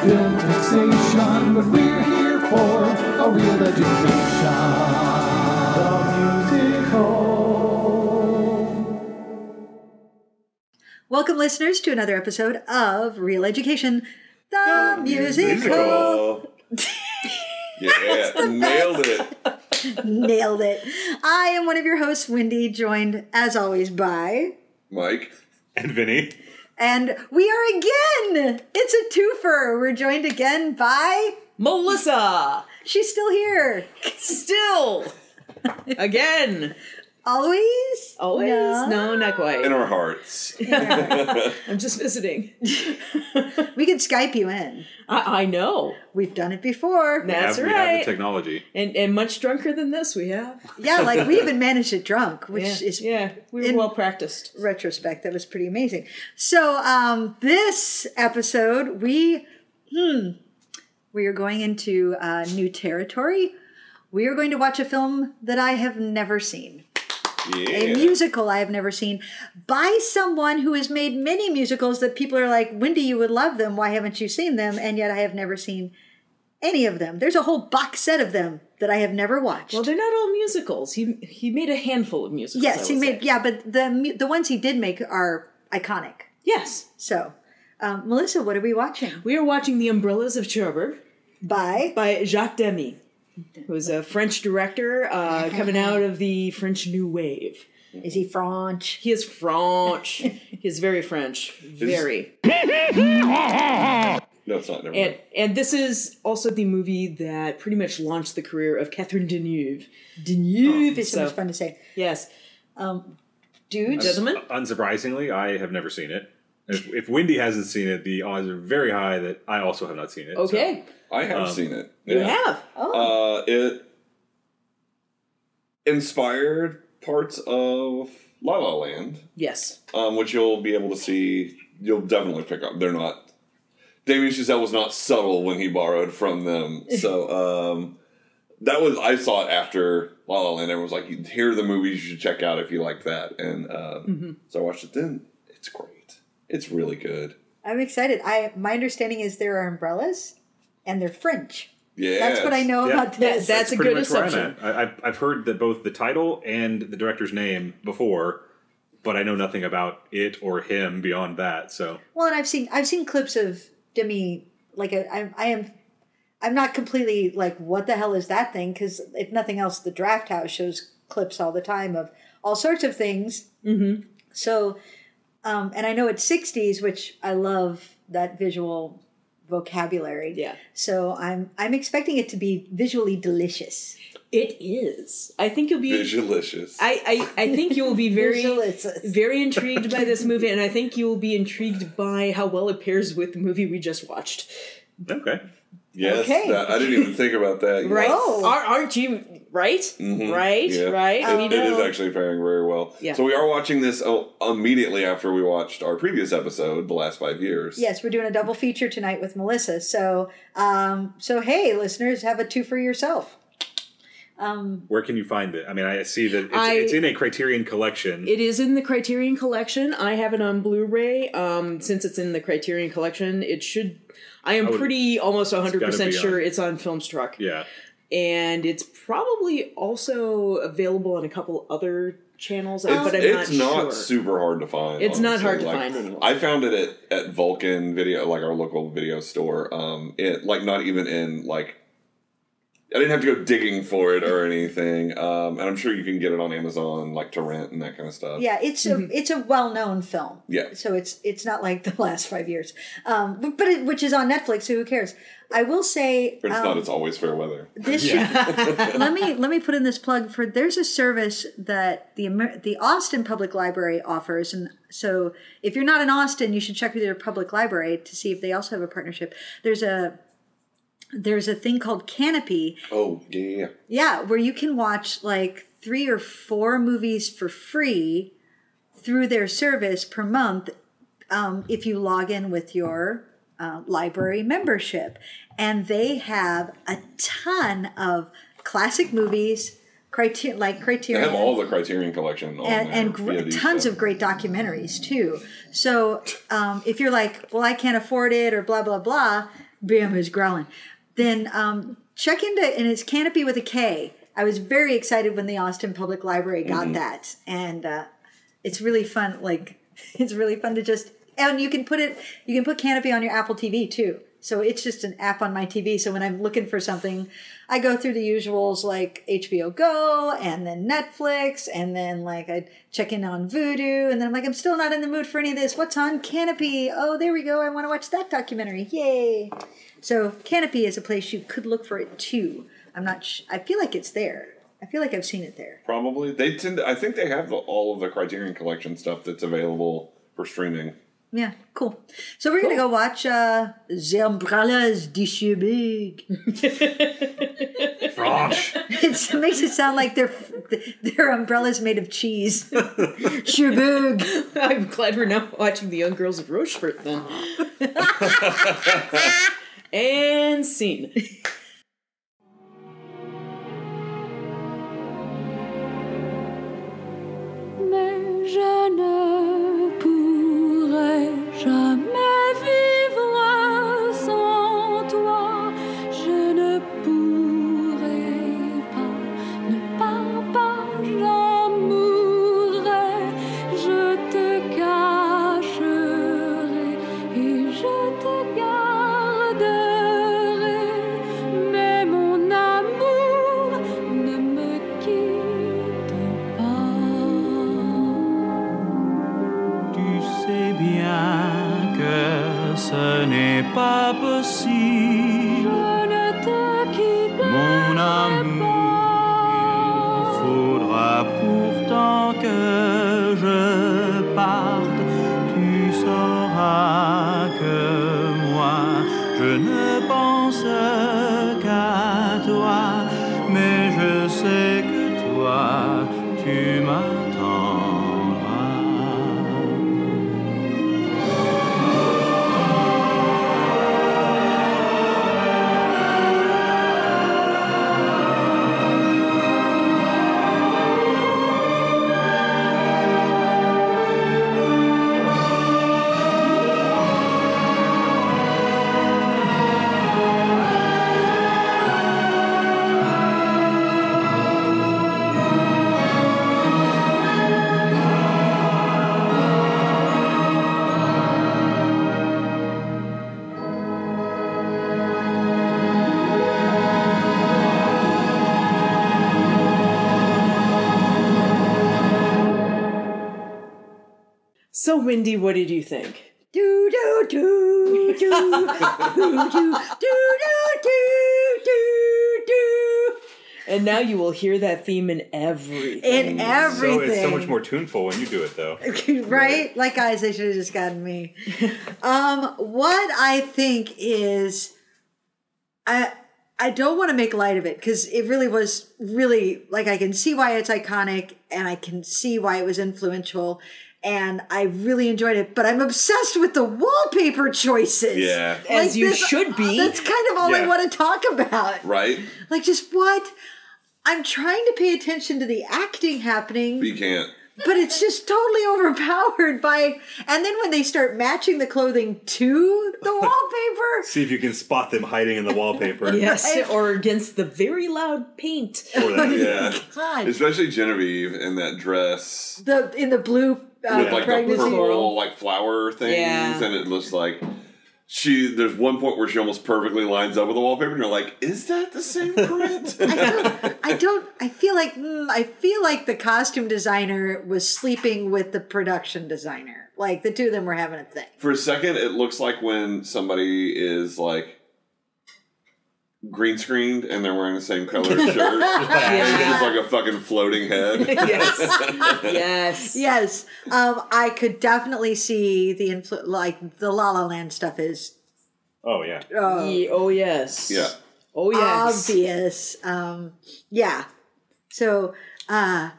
film taxation, but we're here for a real education. The musical. Welcome, listeners, to another episode of Reel Education, the, musical. yeah, nailed it. Nailed it. I am one of your hosts, Windy, joined as always by. Mike. And Vinnie. And we are again! It's a twofer. We're joined again by. Melissa, She's still here. still again. Always? Always? No, not quite. In our hearts. I'm just visiting. We could Skype you in. I, I know. We've done it before. That's we have, we have right. the technology. and and much drunker than this we have. Yeah, like we even managed it drunk, which Yeah, is yeah. We were well practiced. retrospect that was pretty amazing so um this episode we hmm we are going into uh, new territory we are going to watch a film that i have never seen a musical i have never seen by someone who has made many musicals that people are like Windy you would love them why haven't you seen them and yet i have never seen any of them there's a whole box set of them that i have never watched Well, they're not all musicals. He he made a handful of musicals. yes he made say. yeah but the the ones he did make are iconic Yes. So, um, Melissa, what are we watching? We are watching The Umbrellas of Cherbourg By by Jacques Demy, who's a French director uh, coming out of the French New Wave. is he French? He is French. he is very French. Very. No, it's not. Never And mind. and this is also the movie that pretty much launched the career of Catherine Deneuve. Deneuve is so, so- much fun to say. Yes, Um, Dudes, gentlemen. Unsurprisingly, I have never seen it. If, if Wendy hasn't seen it, the odds are very high that I also have not seen it. so- Okay, I have um, seen it. you have. oh, Uh, it inspired parts of La La Land, Yes. um, which you'll be able to see. You'll definitely pick up. They're not. Damien Chazelle was not subtle when he borrowed from them. So um, that was I saw it after La La Land. Everyone was like, "Here are the movies you should check out if you like that." And um, so I watched it. Then it's great. It's really good. I'm excited. I my understanding is there are umbrellas, and they're French. Yeah, That's what I know Yeah. about this. That- that's a good much where I'm assumption. at. I, I've, I've heard that both the title and the director's name before, but I know nothing about it or him beyond that. So well, and I've seen I've seen clips of Demy. Like a, I, I am, I'm not completely like what the hell is that thing? Because if nothing else, the Drafthouse shows clips all the time of all sorts of things. Mm-hmm. So, um, and I know it's '60s, which I love that visual vocabulary. Yeah. So I'm I'm expecting it to be visually delicious. It is. I think you'll be. delicious. I, I, I think you will be very very intrigued by this movie, and I think you will be intrigued by how well it pairs with the movie we just watched. okay, yes, Okay. that, I didn't even think about that. Right? Oh. Are, aren't you right? Right? Yeah. Right? It, We it is actually pairing very well. Yeah. So we are watching this oh, immediately after we watched our previous episode, the last five years. Yes, we're doing a double feature tonight with Melissa. So, um, so hey, listeners, have a two for yourself. Um, where can you find it? I mean, I see that it's, I- it's in a Criterion collection. It is in the Criterion Collection. I have it on Blu-ray. Um, since it's in the Criterion Collection, it should. I am would- pretty almost 100 percent be sure on. it's on Filmstruck, yeah, and it's probably also available on a couple other channels. It's, but I'm it's not, not, sure. super hard to find. It's not honestly. hard to find anymore. I found it at, at Vulcan Video, like our local video store. Um, it like not even in like. I didn't have to go digging for it or anything, um, and I'm sure you can get it on Amazon, like to rent and that kind of stuff. Yeah, it's a it's a well known film. Yeah. So it's it's not like the last five years, um, but, but it, which is on Netflix. So who cares? I will say But it's um, not. It's always fair weather. this. let me let me put in this plug for. There's a service that the Amer- the Austin Public Library offers, and so if you're not in Austin, you should check with your public library to see if they also have a partnership. There's a there's a thing called Kanopy, Oh yeah. yeah, where you can watch like three or four movies for free through their service per month um, if you log in with your uh, library membership. And they have a ton of classic movies, criter- like They Criterion have all the Criterion collection on and, and gr- tons stuff. of great documentaries too. So um, if you're like, well, I can't afford it or blah blah blah, Bam is growling. Then um, check into and it's Kanopy with a K. I was very excited when the Austin Public Library got that, and uh, it's really fun. Like it's really fun to just and you can put it. You can put Kanopy on your Apple TV too. So it's just an app on my TV. So when I'm looking for something, I go through the usuals like HBO Go and then Netflix and then like I check in on Vudu and then I'm like I'm still not in the mood for any of this. What's on Kanopy? Oh, there we go. I want to watch that documentary. Yay! So Kanopy is a place you could look for it too. I'm not. Sh- I feel like it's there. I feel like I've seen it there. Probably they tend. To, I think they have the, all of the Criterion Collection stuff that's available for streaming. Yeah, cool. So we're gonna go watch uh, The Umbrellas de Chibig. French. It makes it sound like their their umbrellas made of cheese. Chibig. I'm glad we're now watching the Young Girls of Rochefort then. and scene. Mais je ne goodbye. Windy, what did you think? Do do do do do do do do do do do. And now you will hear that theme in everything. In So everything. it's so much more tuneful when you do it, though. right? Like guys, they should have just gotten me. um, what I think is, I I don't want to make light of it because it really was really like I can see why it's iconic and I can see why it was influential. And I really enjoyed it, but I'm obsessed with the wallpaper choices. Yeah. As you should be. That's kind of all I want to talk about. Right? Like, just what? I'm trying to pay attention to the acting happening But you can't. but it's just totally overpowered by and then when they start matching the clothing to the wallpaper See if you can spot them hiding in the wallpaper. Yes, Right. or against the very loud paint. For that. Oh yeah. God. Especially Genevieve in that dress the in the blue uh, with like the purple like flower things, Yeah. and it looks like she. There's one point where she almost perfectly lines up with the wallpaper, and you're like, "Is that the same print?" I don't, I don't I feel like mm, I feel like the costume designer was sleeping with the production designer like the two of them were having a thing For a second, it looks like when somebody is like green screened and they're wearing the same color shirt. It's just like a fucking floating head. yes. Yes. yes um I could definitely see the influ- like the La La Land stuff is Oh, yeah. uh, Ye- oh, yes. Yeah. Oh, yes. obvious. Um, yeah. So uh,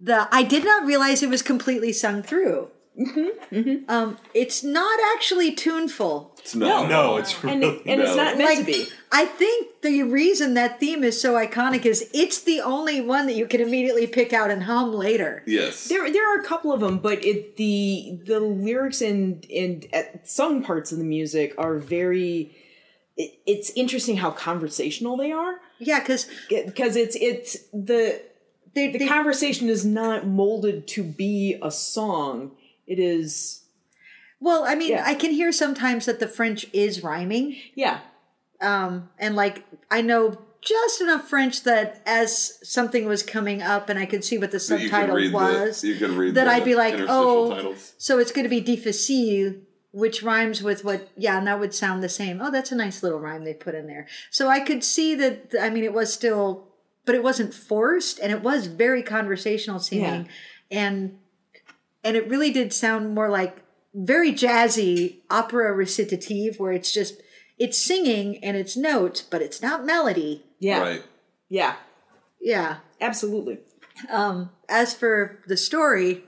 the I did not realize it was completely sung through. Mm-hmm, Um, it's not actually tuneful. It's not. No, it's And, really. and it's not meant Like to be. I think the reason that theme is so iconic is it's the only one that you can immediately pick out and hum later. Yes. There, there are a couple of them, but it the the lyrics and and uh, sung parts of the music are very. it, it's interesting how conversational they are Yeah, because because it's it's the they, the they- conversation is not molded to be a song. It is well, I mean, Yeah. I can hear sometimes that the French is rhyming, yeah um, and like I know just enough French that as something was coming up and I could see what the That you could subtitle read was, The, you could read that the I'd be like, oh, titles. so it's going to be difficile, which rhymes with what? Yeah, and that would sound the same. Oh, that's a nice little rhyme they put in there. So I could see that. I mean, it was still, but it wasn't forced, and it was very conversational seeming, and and it really did sound more like very jazzy opera recitative, where it's just it's singing and it's notes, but it's not melody. yeah Right. yeah Yeah. absolutely Um, as for the story,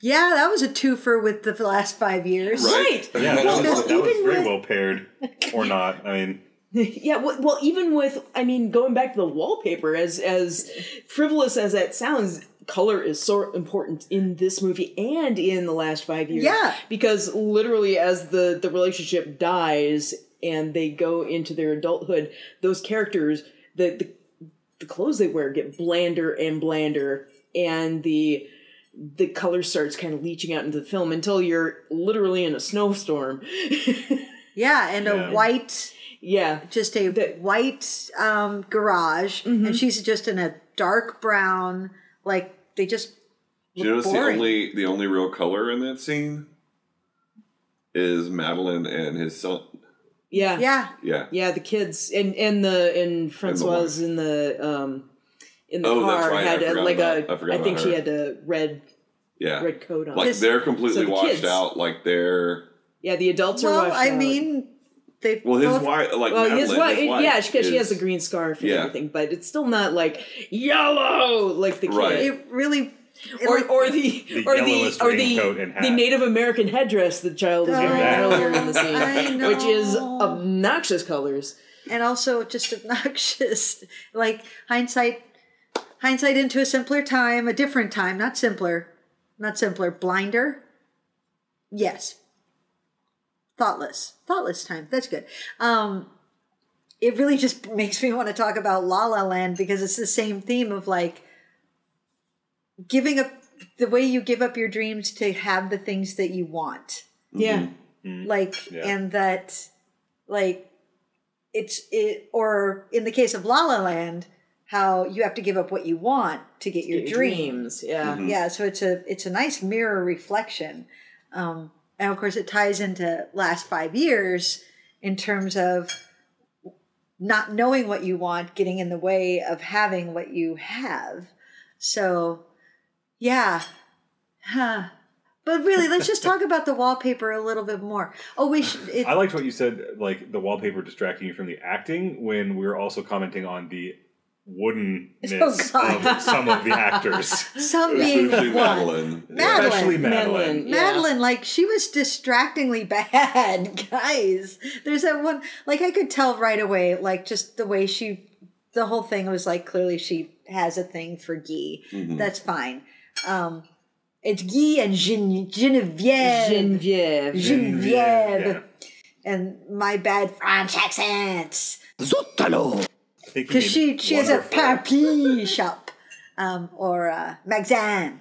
yeah, that was a twofer with the last five years. Right. Yeah, that Well, was, well, that was very with- well paired, or not. I mean, Yeah, well, well, even with, I mean, going back to the wallpaper, as as frivolous as that sounds, color is so important in this movie and in the last five years. Yeah. because literally, as the the relationship dies and they go into their adulthood, those characters, the the, the clothes they wear get blander and blander, and the the color starts kind of leaching out into the film until you're literally in a snowstorm. Yeah, and Yeah. a white, yeah, just a The- white um, garage, and she's just in a dark brown. Like they just Do look you notice the only the only real color in that scene is Madeline and his son. yeah, yeah, Yeah. Yeah, the kids and and the and Francois wife. in the um in the Oh, car right, I had a, like about- I a forgot I think about she had a red Yeah. red coat on. Like This- they're completely so the washed kids- out. Like they're yeah, the adults are Well, washed I out. mean, they well, his both, wife, like well, Madeline, his wife, his wife yeah, because she has a green scarf and Yeah. everything, but it's still not like yellow like the kid. Right. It really, it Or, like- or the, The or the or the, raincoat and the. Native American headdress the child is wearing earlier in the scene, I which is obnoxious colors. and also just obnoxious. Like hindsight, hindsight into a simpler time, a different time, not simpler, not simpler, blinder. Yes. Thoughtless, thoughtless time. That's good. Um, it really just makes me want to talk about La La Land because it's the same theme of like giving up the way you give up your dreams to have the things that you want Yeah, like Yeah. and that like it's it or in the case of La La Land how you have to give up what you want to get your, your dream. dreams. Yeah, Yeah, so it's a it's a nice mirror reflection. Um and of course it ties into last 5 years in terms of not knowing what you want getting in the way of having what you have. So yeah. Huh. But really, let's just talk about the wallpaper a little bit more. Oh, we should. It, I liked what you said, like the wallpaper distracting you from the acting, when we were also commenting on the woodenness Oh, God. of some of the actors, some being Especially one. Madeline. Madeline. especially Madeline. Madeline. Yeah. Madeline, like she was distractingly bad, guys. There's that one, like I could tell right away, like just the way she, the whole thing was like clearly she has a thing for Guy. Mm-hmm. That's fine. Um, it's Guy and Gen- Genevieve. Genevieve. Genevieve. Yeah. And my bad French accents. I think you Because mean she, she has a wonderful. papier shop. Um, or a magasin.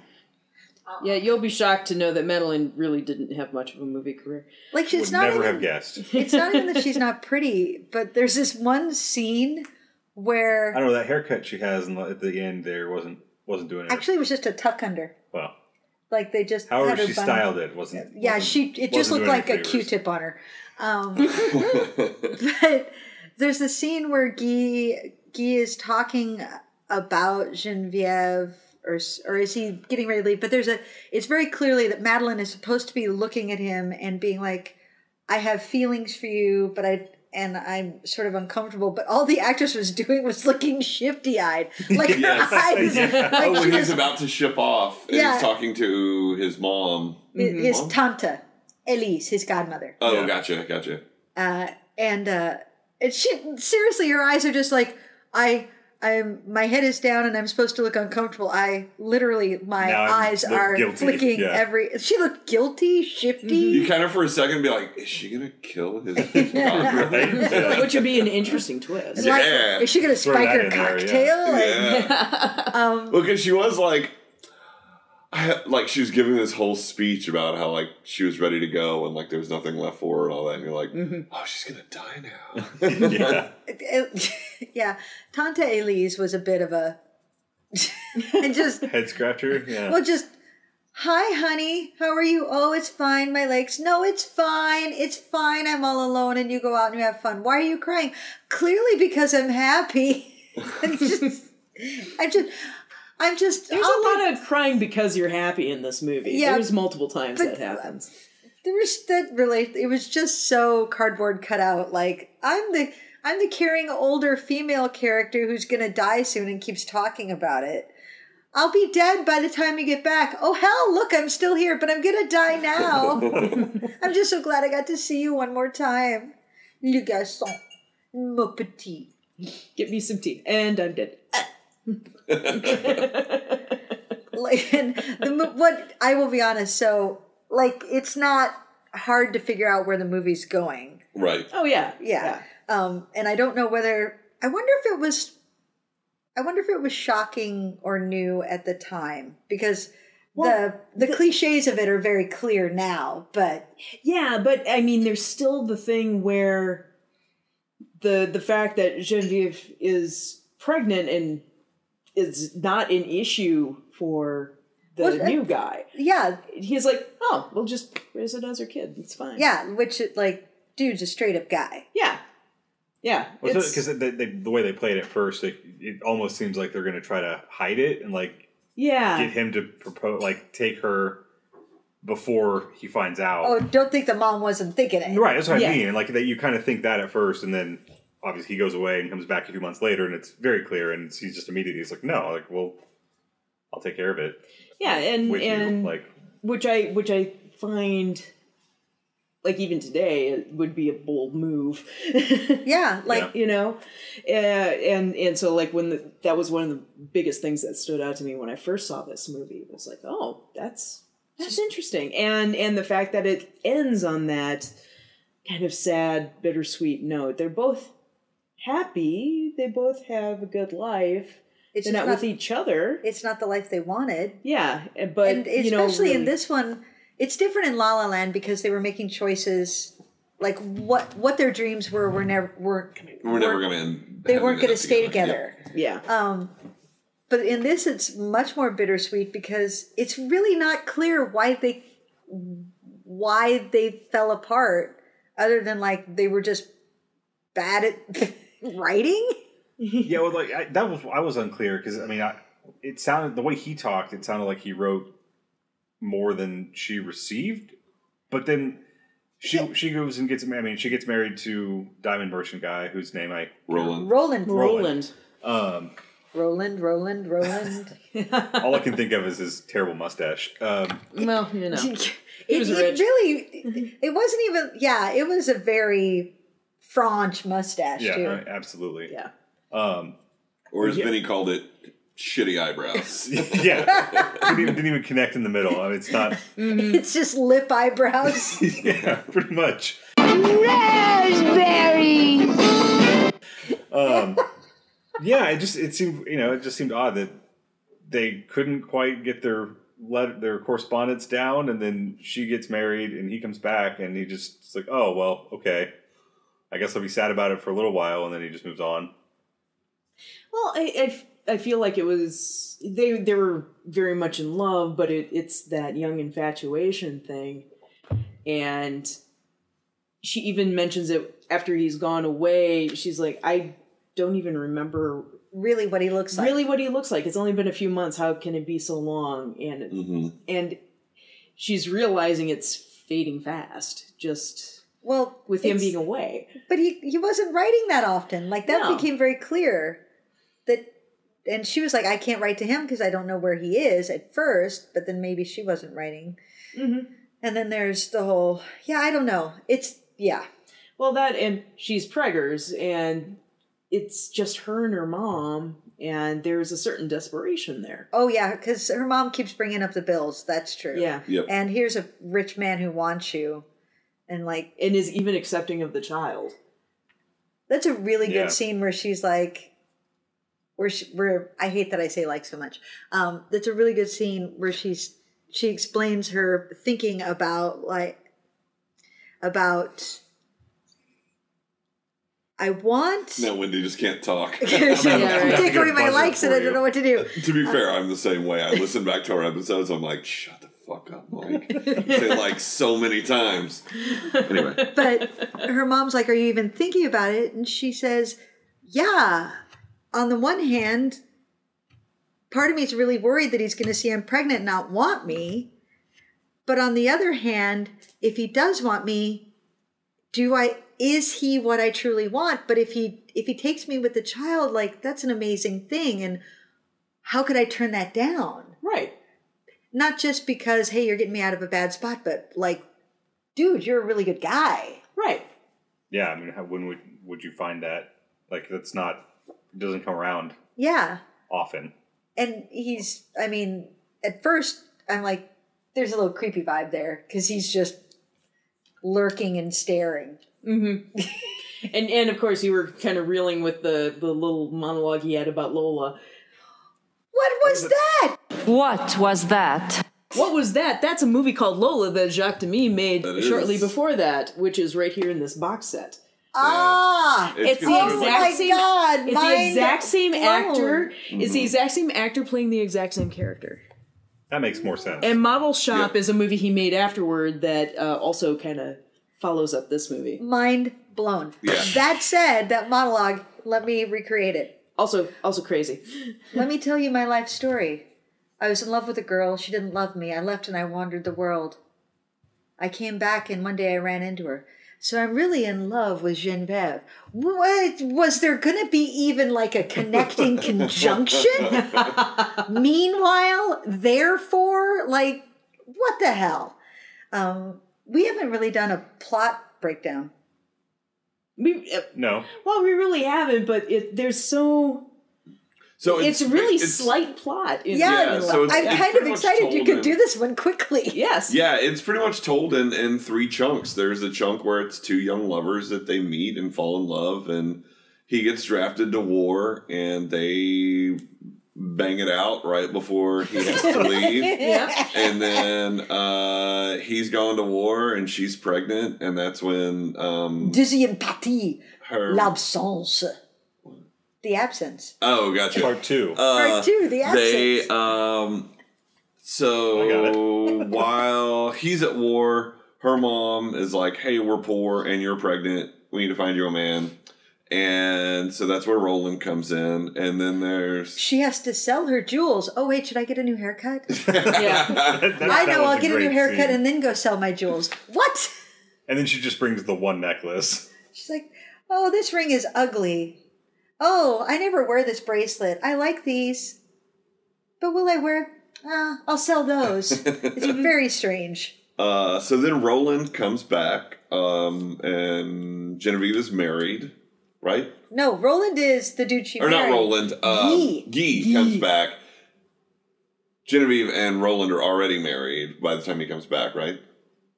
Yeah, you'll be shocked to know that Madeline really didn't have much of a movie career. Like she's Would not never even, have guessed. it's not even that she's not pretty, but there's this one scene where I don't know that haircut she has in the, at the end there wasn't wasn't doing it. actually it was just a tuck under. well, Like they just however had her she bun- styled it wasn't. Yeah, wasn't- she it just looked like a any favors. Q-tip on her. Um, but there's the scene where Guy Guy is talking about Genevieve, or or is he getting ready to leave? But there's a. It's very clearly that Madeline is supposed to be looking at him and being like, "I have feelings for you, but I." And I'm sort of uncomfortable, but all the actress was doing was looking shifty eyed. Like her eyes. Yeah. Like oh, when he's was- about to ship off and Yeah. he's talking to his mom. his tante, Elise, his godmother. Oh, Yeah. gotcha, gotcha. uh, and uh, and she seriously, her eyes are just like I. I'm my head is down and I'm supposed to look uncomfortable. I literally my Now eyes are guilty, flicking yeah. every. She looked guilty, shifty. You kind of for a second be like, is she gonna kill his? Yeah. Which would be an interesting twist. Yeah. Like, is she gonna Throw spike her in there, cocktail? Like, Yeah. um, Well, because she was like, I had, like she was giving this whole speech about how like she was ready to go and like there was nothing left for her and all that, and you're like, mm-hmm. oh, she's gonna die now. yeah. it- yeah, Tante Elise was a bit of a, and just Head scratcher. Yeah. well, just hi, honey, how are you? Oh, it's fine, my legs. No, it's fine, it's fine. I'm all alone, and you go out and you have fun. Why are you crying? Clearly, because I'm happy. I'm just, I'm just, I'm just. There's I'll a lot of crying because you're happy in this movie. Yeah, There's multiple times but- that happens. there was that relate it was just so cardboard cut out like i'm the i'm the caring older female character who's gonna die soon and keeps talking about it i'll be dead by the time you get back oh hell look i'm still here but i'm gonna die now i'm just so glad i got to see you one more time le garçon mon petit Get me some tea. And I'm dead. like and the what I will be honest. So like it's not hard to figure out where the movie's going. right. Oh, yeah. Yeah. Um, and I don't know whether I wonder if it was. I wonder if it was shocking or new at the time because Well, the the cliches of it are very clear now. But Yeah, but I mean, there's still the thing where the the fact that Genevieve is pregnant and is not an issue for the Well, uh, new guy. yeah, He's like, oh, we'll just raise it as her kid. It's fine. yeah, which it, like dude's a straight up guy. yeah, yeah. It's- Because they, they, the way they played it first, it, it almost seems like they're going to try to hide it and like yeah, get him to propose, like take her before he finds out. Oh, don't think the mom wasn't thinking it. Right, that's what Yeah. I mean. Like that, you kind of think that at first, and then obviously he goes away and comes back a few months later, and it's very clear, and he's just immediately he's like, no, like, well, I'll take care of it yeah, and with and you. Like, which I which I find like even today it would be a bold move. Yeah, like Yeah. you know uh, and and so like when the, that was one of the biggest things that stood out to me when i first saw this movie was like oh that's that's interesting and and the fact that it ends on that kind of sad bittersweet note they're both happy they both have a good life it's they're not, not, with each other it's not the life they wanted. yeah but and you know especially in this one, it's different in La La Land because they were making choices like what what their dreams were were never were We're never gonna they weren't going to stay together. together. yeah Um, but in this, it's much more bittersweet because it's really not clear why they why they fell apart, other than like they were just bad at writing. yeah, well, like I, that was I was unclear because I mean, I, it sounded the way he talked, it sounded like he wrote more than she received, but then. She she goes and gets I mean she gets married to Diamond Merchant guy whose name I Roland. Roland, roland um Roland, Roland, Roland. all I can think of is his terrible mustache. Um, well you know it, was it rich. really, it wasn't even. Yeah, it was a very French mustache yeah, too. right, absolutely. yeah Um, Or as Yeah. Vinnie called it, shitty eyebrows. yeah, didn't even, didn't even connect in the middle. I mean, it's not. It's just lip eyebrows. yeah, pretty much. Raspberries. Um, yeah, it just it seemed you know it just seemed odd that they couldn't quite get their let their correspondence down, and then she gets married, and he comes back, and he just it's like, oh well, okay, I guess I'll be sad about it for a little while, and then he just moves on. Well, I, I f- I feel like it was they they were very much in love, but it, it's that young infatuation thing, and she even mentions it after he's gone away. She's like, I don't even remember really, what he looks like. really what he looks like. It's only been a few months. How can it be so long? And hmm and she's realizing it's fading fast, just Well, with him being away. but he he wasn't writing that often. Like that No. became very clear that and she was like I can't write to him because I don't know where he is at first, but then maybe she wasn't writing. Mhm. And then there's the whole yeah, I don't know. It's yeah. Well, that and she's preggers, and it's just her and her mom, and there's a certain desperation there. Oh yeah, because her mom keeps bringing up the bills. That's true. Yeah, Yep. And here's a rich man who wants you, and like and is even accepting of the child. that's a really good Yeah. scene where she's like, where she, where I hate that I say like so much. Um, that's a really good scene where she's she explains her thinking about like about. I want. No, Windy just can't talk. Take right. away my likes and I don't know what to do. to be fair, I'm the same way. I listen back to our episodes. I'm like, shut the fuck up, Mike. Say like so many times. Anyway, but her mom's like, Are you even thinking about it? And she says, Yeah. On the one hand, part of me is really worried that he's going to see I'm pregnant and not want me. But on the other hand, if he does want me, do I is he what I truly want? But if he if he takes me with the child, like that's an amazing thing and how could I turn that down? Right. Not just because hey, you're getting me out of a bad spot, but like dude, you're a really good guy. Right. Yeah, I mean, how, when would would you find that? Like, that's not it doesn't come around Yeah. often. And he's, I mean, at first, I'm like, there's a little creepy vibe there because he's just lurking and staring. Mm-hmm. And and of course you were kind of reeling with the the little monologue he had about Lola. What was that? What was that? What was that? That's a movie called Lola that Jacques Demy made That shortly is. before that, which is right here in this box set. Ah! It's the confusing. Oh exact my same. God, it's the mind exact same blown. actor. It's the exact same actor playing the exact same character. That makes more sense. And Model Shop Yeah. is a movie he made afterward that uh, also kind of follows up this movie. Mind blown. Yeah. That said, that monologue, let me recreate it. Also, also crazy. Let me tell you my life story. I was in love with a girl. She didn't love me. I left and I wandered the world. I came back and one day I ran into her. So I'm really in love with Genevieve. What was there going to be even like a connecting conjunction? Meanwhile, therefore, like what the hell? Um, we haven't really done a plot breakdown. We, uh, no, well, we really haven't, but it, there's so so it's, really it's- slight plot. In Yeah, in so it's- I'm it's kind of excited you told could in- do this one quickly. yes. Yeah, it's pretty much told in, in three chunks. There's a chunk where it's two young lovers that they meet and fall in love, and he gets drafted to war, and they bang it out right before he has to leave. Yeah. and then uh, he's gone to war, and she's pregnant, and that's when um, Deuxième partie, her. l'absence. The absence. Oh, gotcha. part two. Part two, the Absence. They absence. um so while he's at war, her mom is like, "Hey, we're poor and you're pregnant. We need to find you a man." And so that's where Roland comes in, and then there's she has to sell her jewels. Oh wait, should I get a new haircut? Yeah. That- that I know I'll get a new haircut scene. and then go sell my jewels. What? and then she just brings the one necklace. She's like, "Oh, this ring is ugly. Oh, I never wear this bracelet. I like these, but will I wear? Uh, I'll sell those. it's very strange." uh, so then Roland comes back, um, and Genevieve is married, right? No, Roland is the dude she or not. Roland. Um, Guy. Guy comes back. Genevieve and Roland are already married by the time he comes back, right?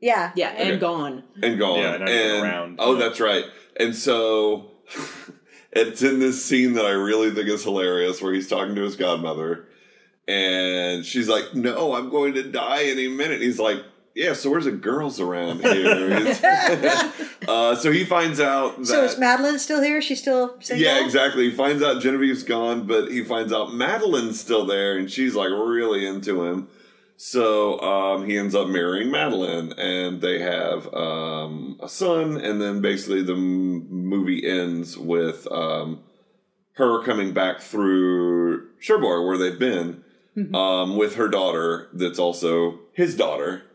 Yeah, Yeah, and Okay. gone. and gone. Yeah, not even and, around. Oh, that's right. And so it's in this scene that I really think is hilarious where he's talking to his godmother and she's like, No, I'm going to die any minute. He's like, Yeah, so where's the girls around here? Uh, so he finds out that So is Madeline still here? She's still single. yeah, exactly. He finds out Genevieve's gone, but he finds out Madeline's still there, and she's like really into him. So um, he ends up marrying Madeline, and they have um, a son. And then basically the m- movie ends with um, her coming back through Cherbourg, where they've been, um, with her daughter, that's also his daughter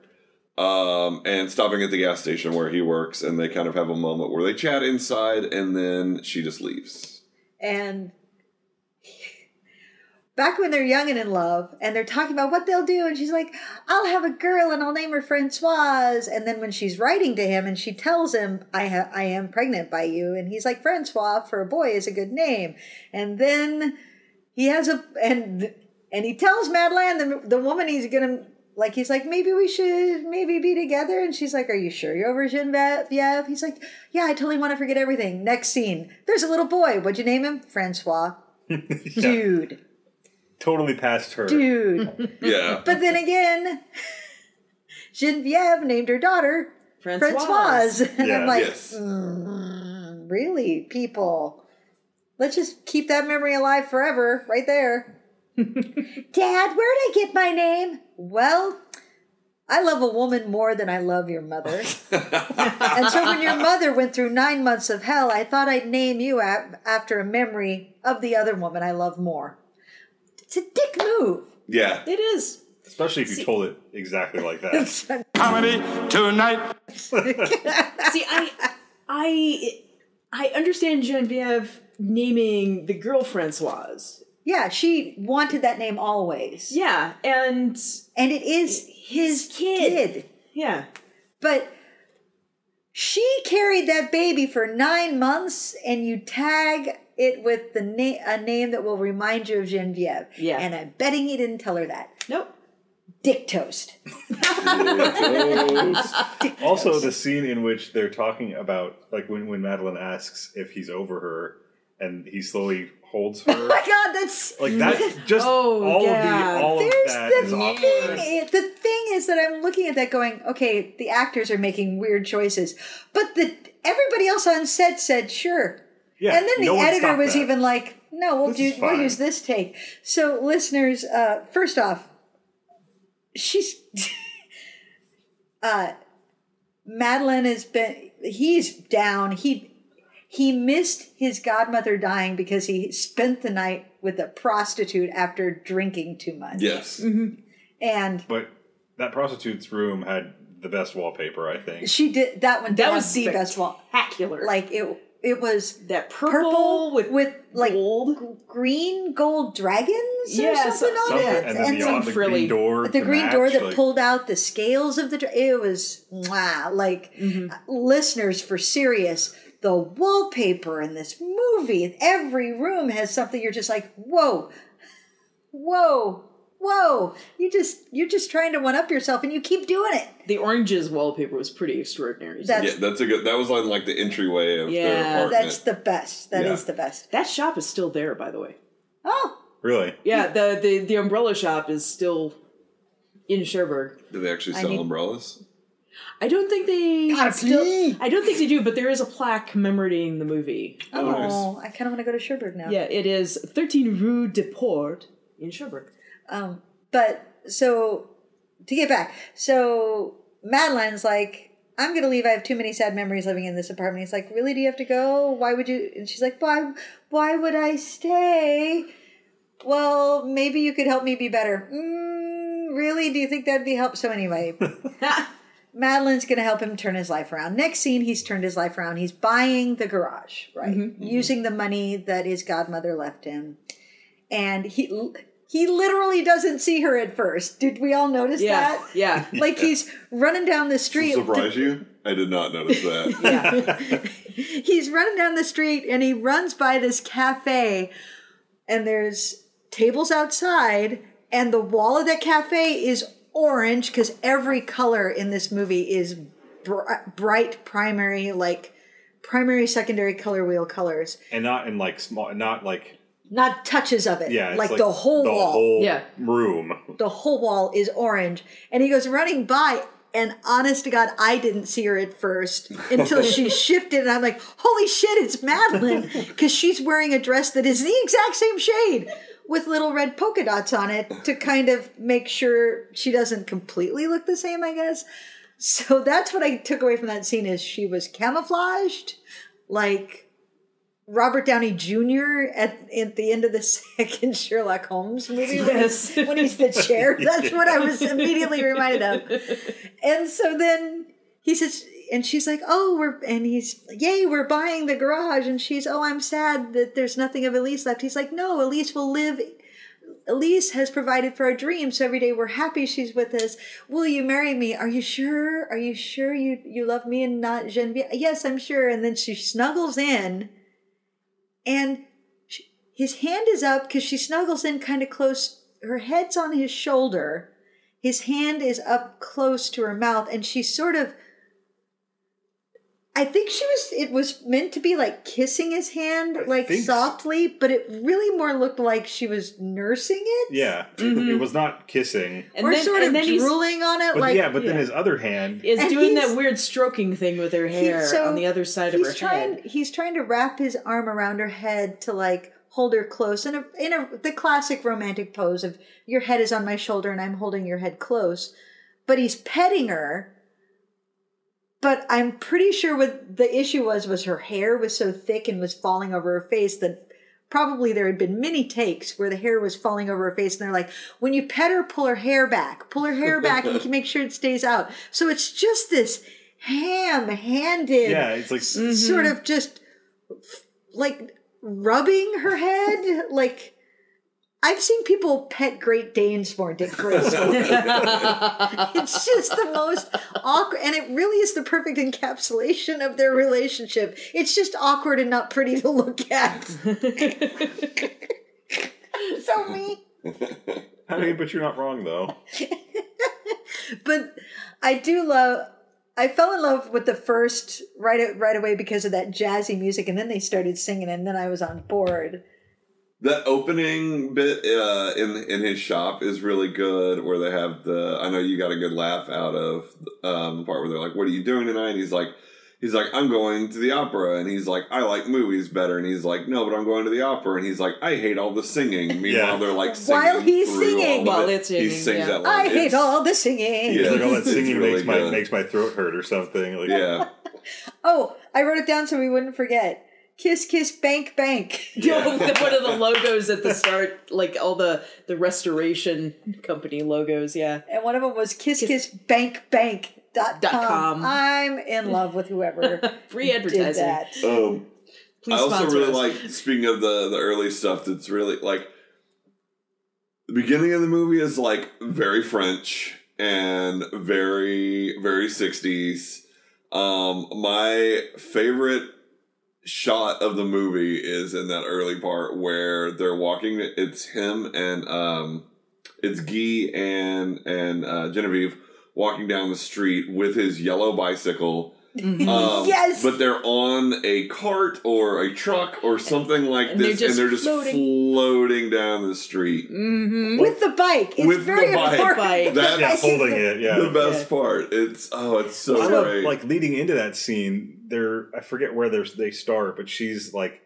um, and stopping at the gas station where he works, and they kind of have a moment where they chat inside, and then she just leaves. And back when they're young and in love, and they're talking about what they'll do, and she's like, "I'll have a girl, and I'll name her Francoise." And then when she's writing to him, and she tells him, "I ha- I am pregnant by you," and he's like, "Francois for a boy is a good name." And then he has a and and he tells Madeline the the woman he's gonna like he's like maybe we should maybe be together and she's like are you sure you're over Genevieve? He's like yeah I totally want to forget everything. Next scene there's a little boy. What'd you name him? Francois. Dude, Totally past her. dude. Yeah. but then again, Genevieve named her daughter Francoise. Francoise. And Yeah. I'm like, yes. "Mm, really, people? Let's just keep that memory alive forever, right there. Dad, where'd I get my name? Well, I love a woman more than I love your mother. and so when your mother went through nine months of hell, I thought I'd name you after a memory of the other woman I love more. It's a dick move. Yeah. It is. Especially if you told it exactly like that. Comedy tonight. See, I, I, I understand Genevieve naming the girl Francoise. Yeah, she wanted that name always. Yeah, and And it is his kid. kid. yeah, But she carried that baby for nine months, and you tag it with the na- a name that will remind you of Genevieve. Yeah. And I'm betting he didn't tell her that. nope. Dick toast. also, the scene in which they're talking about, like when, when Madeline asks if he's over her, and he slowly holds Oh her. my God, that's like that, just Oh, all yeah. of the all of that the is thing. awkward. The thing is that I'm looking at that, going, okay, the actors are making weird choices, but the everybody else on set said sure. Yeah, and then the no editor was that. even like, "No, we'll This do. We'll use this take." So, listeners, uh, first off, she's uh, Madeline has been. He's down. He he missed his godmother dying because he spent the night with a prostitute after drinking too much. Yes. and But that prostitute's room had the best wallpaper, I think. she did that one. That was the best wall. spectacular. Like it. It was that purple, purple with with like gold. g- green gold dragons Yeah, or something so- on it, and the, some the frilly- green door. the green door that like- pulled out the scales of the dra- it was wow like Mm-hmm. listeners for serious the wallpaper in this movie every room has something you're just like whoa whoa whoa you just you're just trying to one up yourself and you keep doing it The oranges wallpaper was pretty extraordinary. That's- Yeah, that's a good. That was on like the entryway of Yeah, their apartment. that's the best That is Yeah. the best that shop is still there, by the way. oh Really? Yeah, the the, the umbrella shop is still in Cherbourg. Do they actually I sell need- umbrellas? I don't think they God, still. I don't think they do, but there is a plaque commemorating the movie. Oh, nice. oh i kind of want to go to Cherbourg now Yeah, it is 13 Rue de Port in Cherbourg. Um, but so to get back, so Madeline's like, I'm gonna leave. I have too many sad memories living in this apartment. He's like, Really? Do you have to go? Why would you? And she's like, Why? Why would I stay? Well, maybe you could help me be better. Mm, really? Do you think that'd be help? So anyway, Madeline's going to help him turn his life around. Next scene, he's turned his life around. He's buying the garage, right? Using the money that his godmother left him. And he he literally doesn't see her at first. Did we all notice Yeah, that? yeah. Like he's running down the street. Surprise you? I did not notice that. Yeah. he's running down the street and he runs by this cafe and there's tables outside and the wall of that cafe is orange because every color in this movie is br- bright primary like primary secondary color wheel colors And not in like small, not like not touches of it yeah, it's like, the whole the wall whole Yeah. room. the whole wall is orange and he goes running by and honest to god i didn't see her at first until she shifted and i'm like holy shit it's madeline because she's wearing a dress that is the exact same shade with little red polka dots on it to kind of make sure she doesn't completely look the same i guess so that's what i took away from that scene is she was camouflaged like Robert Downey Jr. at at the end of the second Sherlock Holmes movie when, Yes. he's, when he's the chair. That's what I was immediately reminded of. And so then he says, and she's like, "Oh, we're," and he's, "Yay, we're buying the garage." And she's, "Oh, I'm sad that there's nothing of Elise left." He's like, "No, Elise will live." Elise has provided for our dreams, so every day we're happy she's with us. Will you marry me? Are you sure? Are you sure you you love me and not Genevieve? Yes, I'm sure. And then she snuggles in, and she, his hand is up because she snuggles in kind of close. Her head's on his shoulder. His hand is up close to her mouth, and she's sort of. I think she was. It was meant to be like kissing his hand, like think so. softly, but it really more looked like she was nursing it, Yeah, it, mm-hmm. it was not kissing. And or then, sort and of then he's, drooling on it. But like yeah, but then his other hand. is doing that weird stroking thing with her He- hair so on the other side of her trying, head. He's trying to wrap his arm around her head to like hold her close in a in a the classic romantic pose of your head is on my shoulder and I'm holding your head close. But he's petting her. But I'm pretty sure what the issue was was her hair was so thick and was falling over her face that probably there had been many takes where the hair was falling over her face and they're like when you pet her pull her hair back. Pull her hair back and make sure it stays out. So it's just this ham-handed Yeah, it's like sort mm-hmm. of just like rubbing her head like I've seen people pet Great Danes more disgracefully. it's just the most awkward, and it really is the perfect encapsulation of their relationship. It's just awkward and not pretty to look at. so me. I mean, but you're not wrong though. but I do love. I fell in love with the first right right away because of that jazzy music, and then they started singing, and then I was on board. That opening bit uh, in in his shop is really good. Where they have the, I know you got a good laugh out of um, the part where they're like, "What are you doing tonight?" And he's like, "He's like, I'm going to the opera," and he's like, "I like movies better," and he's like, "No, but I'm going to the opera," and he's like, "I hate all the singing." Meanwhile, Yeah. they're like singing While he's singing. all While it. they're singing, he sings yeah. that line. I hate It's- all the singing. Yeah. It's like all that singing really makes my makes my throat hurt or something. Like, Yeah, Oh, I wrote it down so we wouldn't forget. Kiss, kiss, bank, bank. One of the logos at the start, like all the the restoration company logos. Yeah, And one of them was kiss, kiss, bank, bank. Dot Dot com. com. I'm in love with whoever free did advertising. that. um, Please I also really us. like speaking of the the early stuff. That's really like the beginning of the movie is like very French and very very sixties. Um, my favorite shot of the movie is in that early part where they're walking. It's him and um, it's Guy and and uh, Genevieve walking down the street with his yellow bicycle. Mm-hmm. Um, Yes! But they're on a cart or a truck or something like And they're this, and they're just floating. floating, down the street. Mm-hmm. With the bike. It's With the very bike. important. Bike. That's yeah, holding it. Yeah, the best part. It's oh, it's so I love great. like leading into that scene. They're I forget where they're, they start, but she's like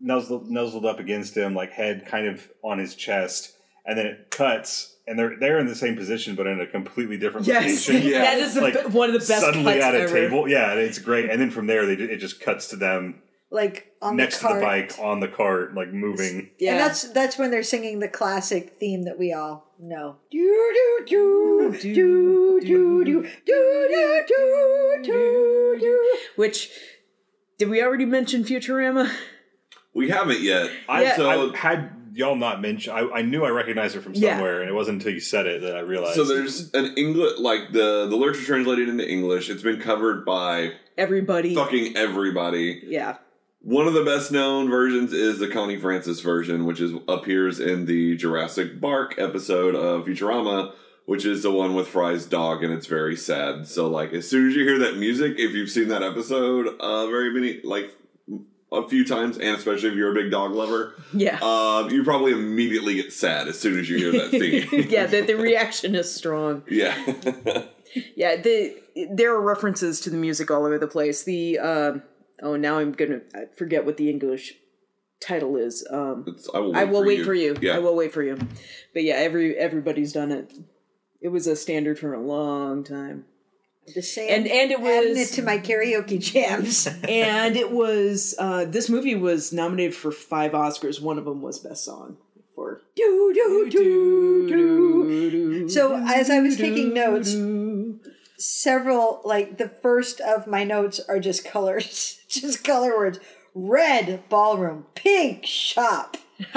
nuzzled, nuzzled up against him, like head kind of on his chest, and then it cuts, and they're they're in the same position but in a completely different Yes, location. Yeah. that is Like, be- one of the best Suddenly cuts at a ever. table, yeah, it's great. And then from there, they it just cuts to them Like on next the to the bike on the cart, like moving. Yeah, And that's that's when they're singing the classic theme that we all know. Do do do do do do do do do do do. which did we already mention Futurama? we haven't yet. I, so I had y'all not mention. I, I knew I recognized her from Yeah. somewhere, and it wasn't until you said it that I realized. so there's an English like the the lyrics are translated into English. It's been covered by Everybody, fucking everybody. yeah, One of the best known versions is the Connie Francis version, which is appears in the Jurassic Bark episode of Futurama, which is the one with Fry's dog, and it's very sad. So, like, as soon as you hear that music, if you've seen that episode, uh, very many, like, a few times, and especially if you're a big dog lover, yeah, um, you probably immediately get sad as soon as you hear that theme. yeah. The, the reaction is strong. yeah. Yeah, the there are references to the music all over the place. The um, oh, now I'm gonna I forget what the English title is. Um, It's- I will wait, I will for, wait you. for you. Yeah. I will wait for you. But yeah, every everybody's done it. It was a standard for a long time, The same. and and it was adding it to my karaoke jams. and it was uh, this movie was nominated for five Oscars. One of them was best song for. do do do do. So as I was taking notes, several like the first of my notes are just colors, just color words. Red ballroom, pink shop.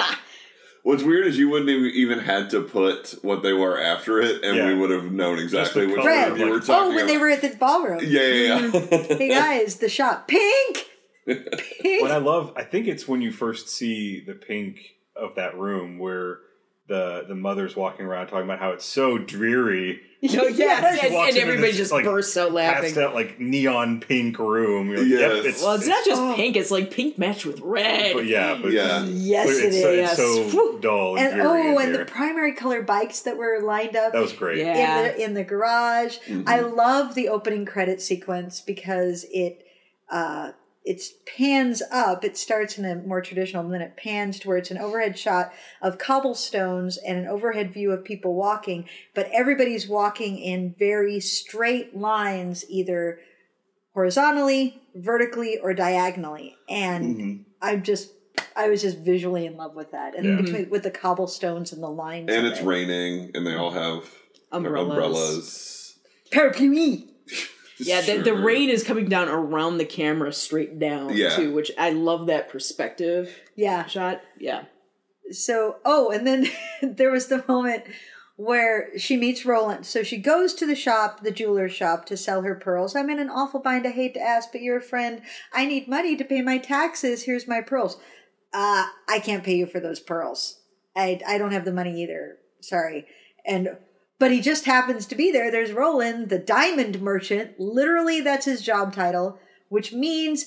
What's weird is you wouldn't have even had to put what they were after it, and Yeah. we would have known exactly the which color, one you were like- talking Oh, when they were at the ballroom. Yeah, yeah, yeah. Mm-hmm. Hey guys, the shop pink. what I love, I think it's when you first see the pink of that room where the the mother's walking around talking about how it's so dreary. No, yes, She and, and everybody this, just like, bursts out laughing. Passed out like neon pink room. Like, Yes. Yep, it's, Well, it's not just Oh. pink; it's like pink matched with red. But yeah, but Yeah. Yes, but it it's, so- Yes. it's so Whew. dull and, and oh, in and the primary color bikes that were lined up that was great. Yeah. in the in the garage. Mhm. I love the opening credit sequence because it uh it pans up. It starts in a more traditional, and then it pans to where it's an overhead shot of cobblestones and an overhead view of people walking. But everybody's walking in very straight lines, either horizontally, vertically, or diagonally. And Mhm. I'm just, I was just visually in love with that, and Yeah. between with the cobblestones and the lines. And it's it. raining, and they all have Umbrellas. umbrellas. Parapluie. Yeah, the, the rain is coming down around the camera straight down Yeah. too, which I love that perspective Yeah. shot. Yeah. so oh and then there was the moment where she meets roland. So she goes to the shop the jeweler's shop to sell her pearls. I'm in an awful bind. I hate to ask but you're a friend. I need money to pay my taxes. Here's my pearls. Uh i can't pay you for those pearls. I i don't have the money either. Sorry. And but he just happens to be there there's roland the diamond merchant literally that's his job title which means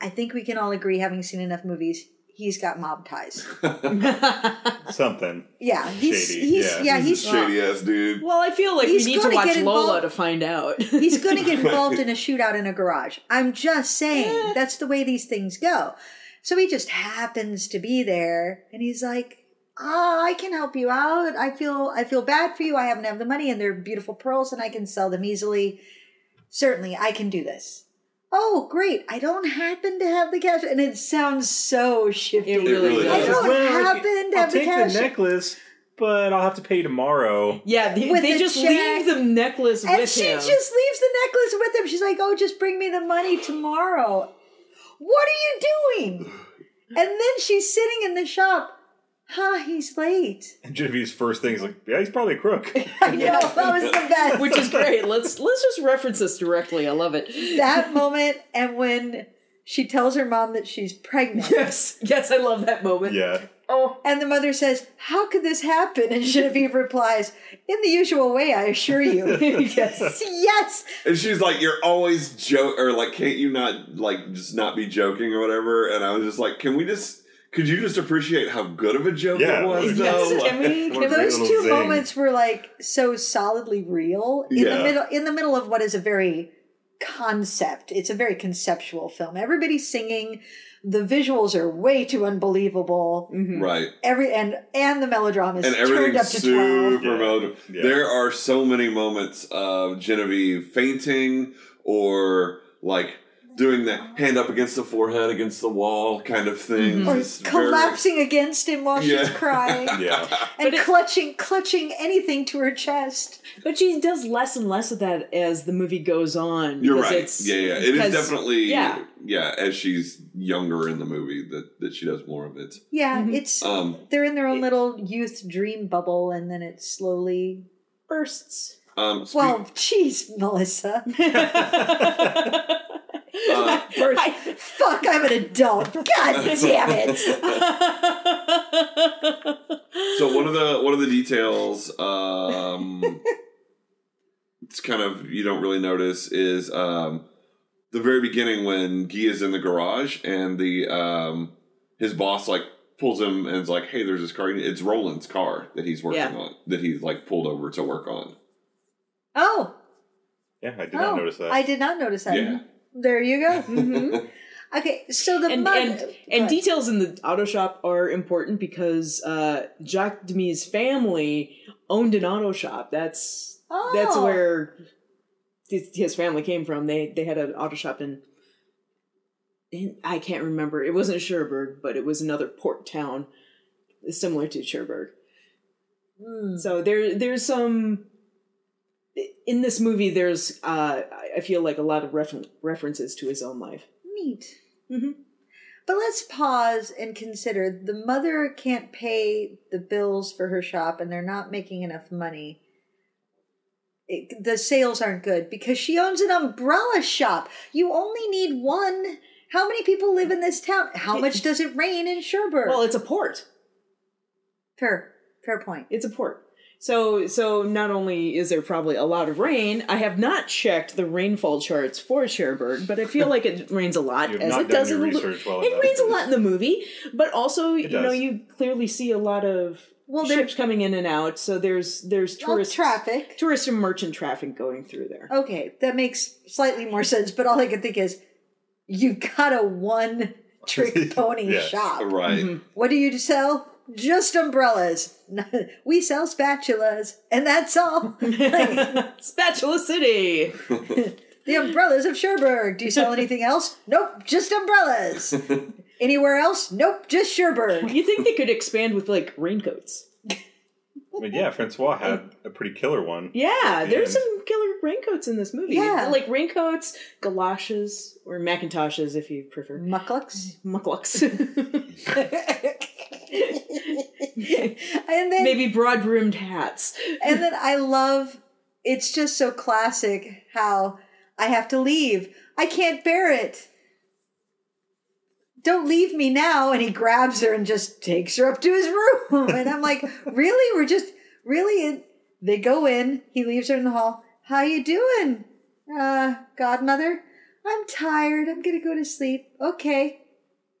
i think we can all agree having seen enough movies he's got mob ties Something. yeah, he's Shady, he's yeah. yeah, He's he's a shady ass dude. Well, I feel like He's we need to gonna watch get Lola involved- to find out. he's going to get involved in a shootout in a garage. I'm just saying Eh. that's the way these things go. So he just happens to be there, and he's like, "Ah, I can help you out. I feel I feel bad for you. I haven't have the money, and they're beautiful pearls, and I can sell them easily. Certainly, I can do this." Oh, great! I don't happen to have the cash, and it sounds so shifty. It really really I don't Well, happen to I'll have the take cash. the necklace, but I'll have to pay tomorrow. yeah, they, With they the just check. leave the necklace And with she just leaves the necklace with him. She's like, "Oh, just bring me the money tomorrow." What are you doing? And then she's sitting in the shop. Huh, he's late. And Genevieve's first thing is like, yeah, he's probably a crook. I know, that was the best. which is great. Let's let's just reference this directly. I love it. that moment and when she tells her mom that she's pregnant. Yes, yes, I love that moment. yeah. Oh, And the mother says, How could this happen? And Genevieve replies, In the usual way, I assure you. yes. yes. And she's like, "You're always joke, or like, can't you not like just not be joking or whatever?" And I was just like, "Can we just? Could you just appreciate how good of a joke Yeah. it was?" Yes, though? can we? What a Can great Those two zing. moments were like so solidly real in the middle in the middle of what is a very concept. It's a very conceptual film. Everybody's singing. The visuals are way too unbelievable. Mm-hmm. right. Every and and the melodrama is and turned everything's up to super Yeah. melodramatic. Yeah. There are so many moments of Genevieve fainting or like doing the hand up against the forehead against the wall kind of thing. Or Just very- collapsing against him while Yeah. she's crying. Yeah. and But it- clutching clutching anything to her chest. But she does less and less of that as the movie goes on. You're right. It's, yeah, yeah. It is definitely yeah. yeah. As she's younger in the movie, that that she does more of it. Yeah, Mhm. it's Um, they're in their own little youth dream bubble and then it slowly bursts. um, spe- Well, geez, Melissa. uh, First, fuck, I'm an adult. God damn it. so one of the one of the details, um, it's kind of you don't really notice is um, the very beginning when Guy is in the garage and the um, his boss like pulls him and is like, "Hey, there's this car. It's Roland's car that he's working Yeah. on that he's like pulled over to work on." Oh, Yeah, I did oh, not notice that. I did not notice that. Yeah. There you go. Mhm. Okay, so the and mother and and details in the auto shop are important because uh, Jacques Demy's family owned an auto shop. That's oh, that's where his, his family came from. They they had an auto shop in, in I can't remember. It wasn't Cherbourg, but it was another port town similar to Cherbourg. Hmm. So there there's some in this movie. There's uh, I- feel like a lot of refer- references to his own life. Neat. Mhm. But let's pause and consider the mother can't pay the bills for her shop and they're not making enough money. It, the sales aren't good because she owns an umbrella shop. You only need one How many people live in this town? How much does it rain in Cherbourg? Well, it's a port. fair, fair point. It's a port. So so not only is there probably a lot of rain, I have not checked the rainfall charts for Cherbourg, but I feel like it rains a lot as not it done does your in the research well It rains a lot in the movie, but also you know you clearly see a lot of Well, ships coming in and out. So there's there's Well, tourist traffic. tourist and merchant traffic going through there. Okay, that makes slightly more sense. But all I can think is, you got a one trick pony Yeah. shop. Right. Mm-hmm. What do you sell? Just umbrellas. we sell spatulas, and that's all. Spatula City. the umbrellas of Cherbourg. Do you sell anything else? Nope, just umbrellas. Anywhere else? Nope, just Cherbourg. You think they could expand with like raincoats? I mean, yeah, Francois had a pretty killer one. Yeah, there's some killer raincoats in this movie. Yeah. like raincoats, galoshes, or Macintoshes if you prefer. Mucklucks. Mucklucks. and then Maybe broad brimmed hats. and then I love it's just so classic how I have to leave. I can't bear it. Don't leave me now. And he grabs her and just takes her up to his room. And I'm like, really? We're just really in they go in, he leaves her in the hall. How you doing? Uh, godmother? I'm tired. I'm gonna go to sleep. Okay.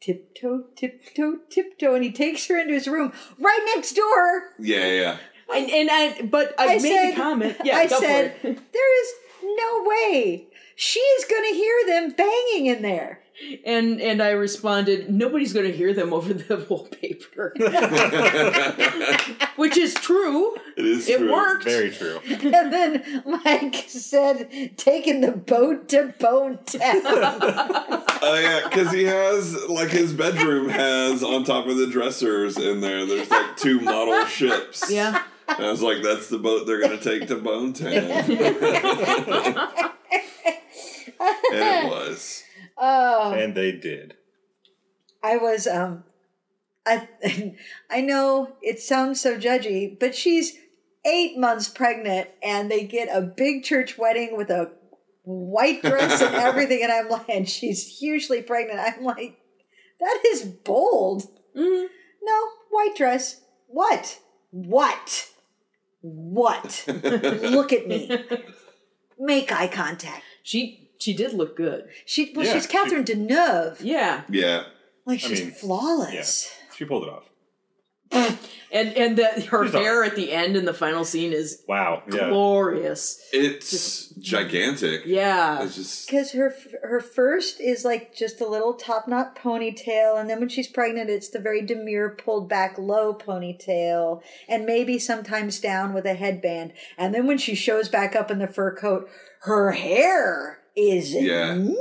Tiptoe, tiptoe, tiptoe, and he takes her into his room right next door. Yeah, yeah. And, and I, but I, I made said, the comment. Yeah, I go said, for it. there is no way she is going to hear them banging in there. And and I responded, nobody's going to hear them over the wallpaper, which is true. It is It true. worked. Very true. And then Mike said, taking the boat to Bone Town. Oh yeah, because he has like his bedroom has on top of the dressers in there. There's like two model ships. Yeah. And I was like, that's the boat they're gonna take to Bone Town. and it was. Oh, And they did. I was, um, I, I know it sounds so judgy, but she's eight months pregnant and they get a big church wedding with a white dress and everything. And I'm like, and she's hugely pregnant. I'm like, that is bold. Mhm. No, white dress. What? What? What? Look at me. Make eye contact. She she did look good. She well, Yeah, she's Catherine Deneuve. Yeah. Yeah. Like she's mean, flawless. She pulled it off. And and that her She's hair at the end in the final scene is Wow. Yeah. glorious. It's gigantic. Yeah. It's just Because her her first is like just a little top knot ponytail, and then when she's pregnant, it's the very demure pulled back low ponytail, and maybe sometimes down with a headband. And then when she shows back up in the fur coat, her hair is Yeah. enormous.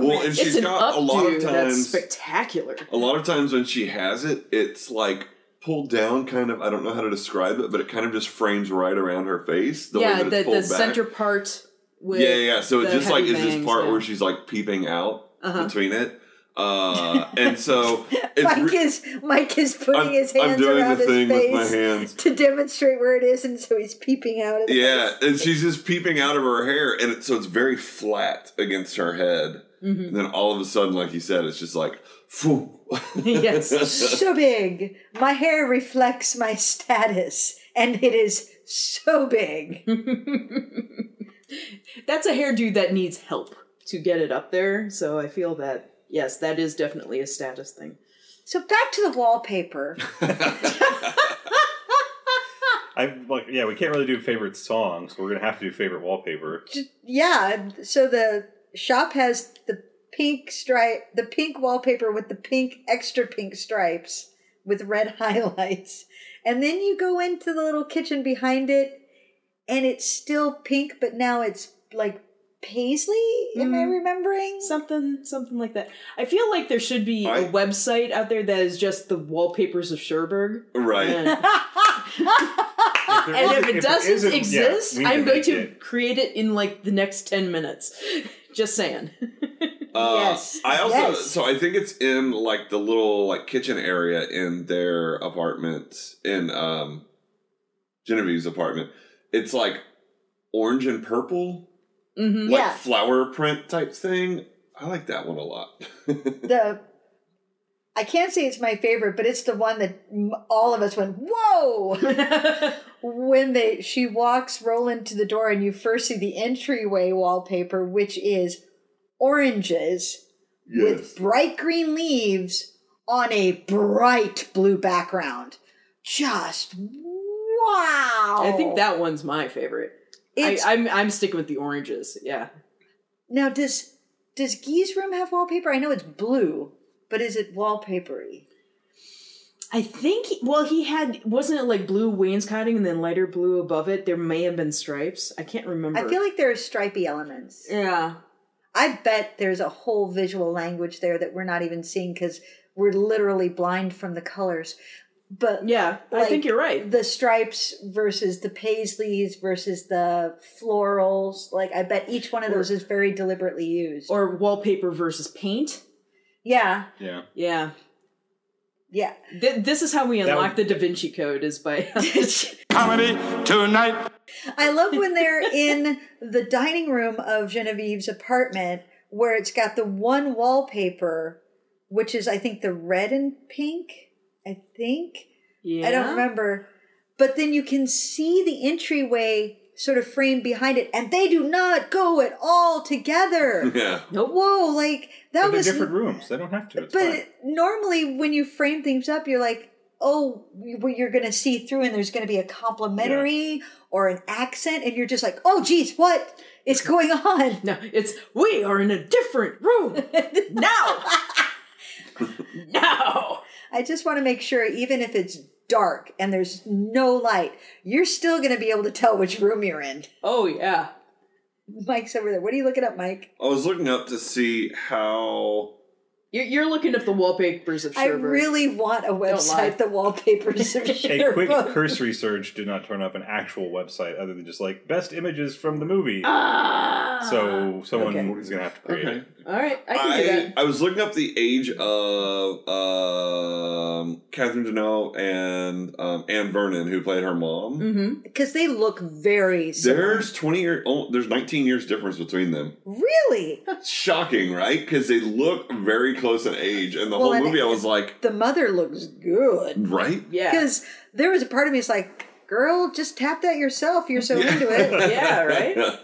well, and It's she's an got a lot of updo that's times. spectacular. A lot of times when she has it, it's like pulled down, kind of. I don't know how to describe it, but it kind of just frames right around her face. The way yeah, that the, it's the center part with yeah, yeah. So it just like heavy is this part yeah. where she's like peeping out Uh-huh. between it, uh, and so it's Mike re- is Mike is putting I'm, his hands I'm doing around the thing his face with my hands. to demonstrate where it is, and so he's peeping out of the Yeah, and she's just peeping out of her hair, and it, so it's very flat against her head. Mm-hmm. And then all of a sudden, like you said, it's just like, phew. yes. so big. My hair reflects my status, and it is so big. That's a hairdo that needs help to get it up there. So I feel that yes, that is definitely a status thing. So back to the wallpaper. I like. Yeah, we can't really do favorite song, so we're gonna have to do favorite wallpaper. Yeah, so the shop has the pink stripe, the pink wallpaper with the pink extra pink stripes with red highlights. And then you go into the little kitchen behind it and it's still pink but now it's like paisley, am I remembering? Something something like that. I feel like there should be I- a website out there that is just the wallpapers of Cherbourg. right. And, there and is- if it there doesn't isn't- yeah, exist, I'm going to it. create it in like the next 10 minutes. just saying. Uh, Yes, I also yes. so I think it's in like the little like kitchen area in their apartment in um Genevieve's apartment. It's like orange and purple, hmm like Yeah. flower print type thing. I like that one a lot. the I can't say it's my favorite, but it's the one that all of us went whoa when they she walks Roland to the door and you first see the entryway wallpaper, which is oranges with bright green leaves on a bright blue background. Just wow! I think that one's my favorite. I, It's- I'm I'm sticking with the oranges. Yeah. now does does Guy's room have wallpaper? I know it's blue, but is it wallpapery? I think well he had wasn't it like blue wainscoting and then lighter blue above it? There may have been stripes. I can't remember. I feel like there are stripy elements. yeah. I bet there's a whole visual language there that we're not even seeing because we're literally blind from the colors. But Yeah, I think you're right. The stripes versus the paisleys versus the florals. Like I bet each one of those is very deliberately used. Or wallpaper versus paint. yeah, Yeah. Yeah. yeah. Th- this is how we unlock would- the Da Vinci Code is by Comedy tonight. I love when they're in the dining room of Genevieve's apartment where it's got the one wallpaper, which is I think the red and pink. I think. yeah. I don't remember. But then you can see the entryway sort of framed behind it, and they do not go at all together. yeah. No. Whoa, like that But they're was. different rooms. They don't have to. It's but fine. normally, when you frame things up, you're like, oh, you- you're going to see through, and there's going to be a complimentary or an accent, and you're just like, oh, geez, what is going on? No, it's we are in a different room now. now. I just want to make sure, even if it's dark and there's no light, you're still going to be able to tell which room you're in. Oh yeah. Mike's over there. What are you looking up, Mike? I was looking up to see how. You're, you're looking up the wallpapers of I really want a lie. website, the wallpapers of A quick cursory search did not turn up an actual website other than just like best images from the movie. Ah. so someone Okay. is gonna have to create Okay. it. All right, I can do that. I was looking up the age of um, Catherine Deneuve and um, Anne Vernon, who played her mom. Mm-hmm. Because they look very similar. There's twenty year, oh, there's nineteen years difference between them. Really? Shocking, right? Because they look very close in age, and the Well, whole and- movie, I was like, The mother looks good. right? Yeah. Because there was a part of me that's like, girl, just tap that yourself. You're so into it. Yeah, right?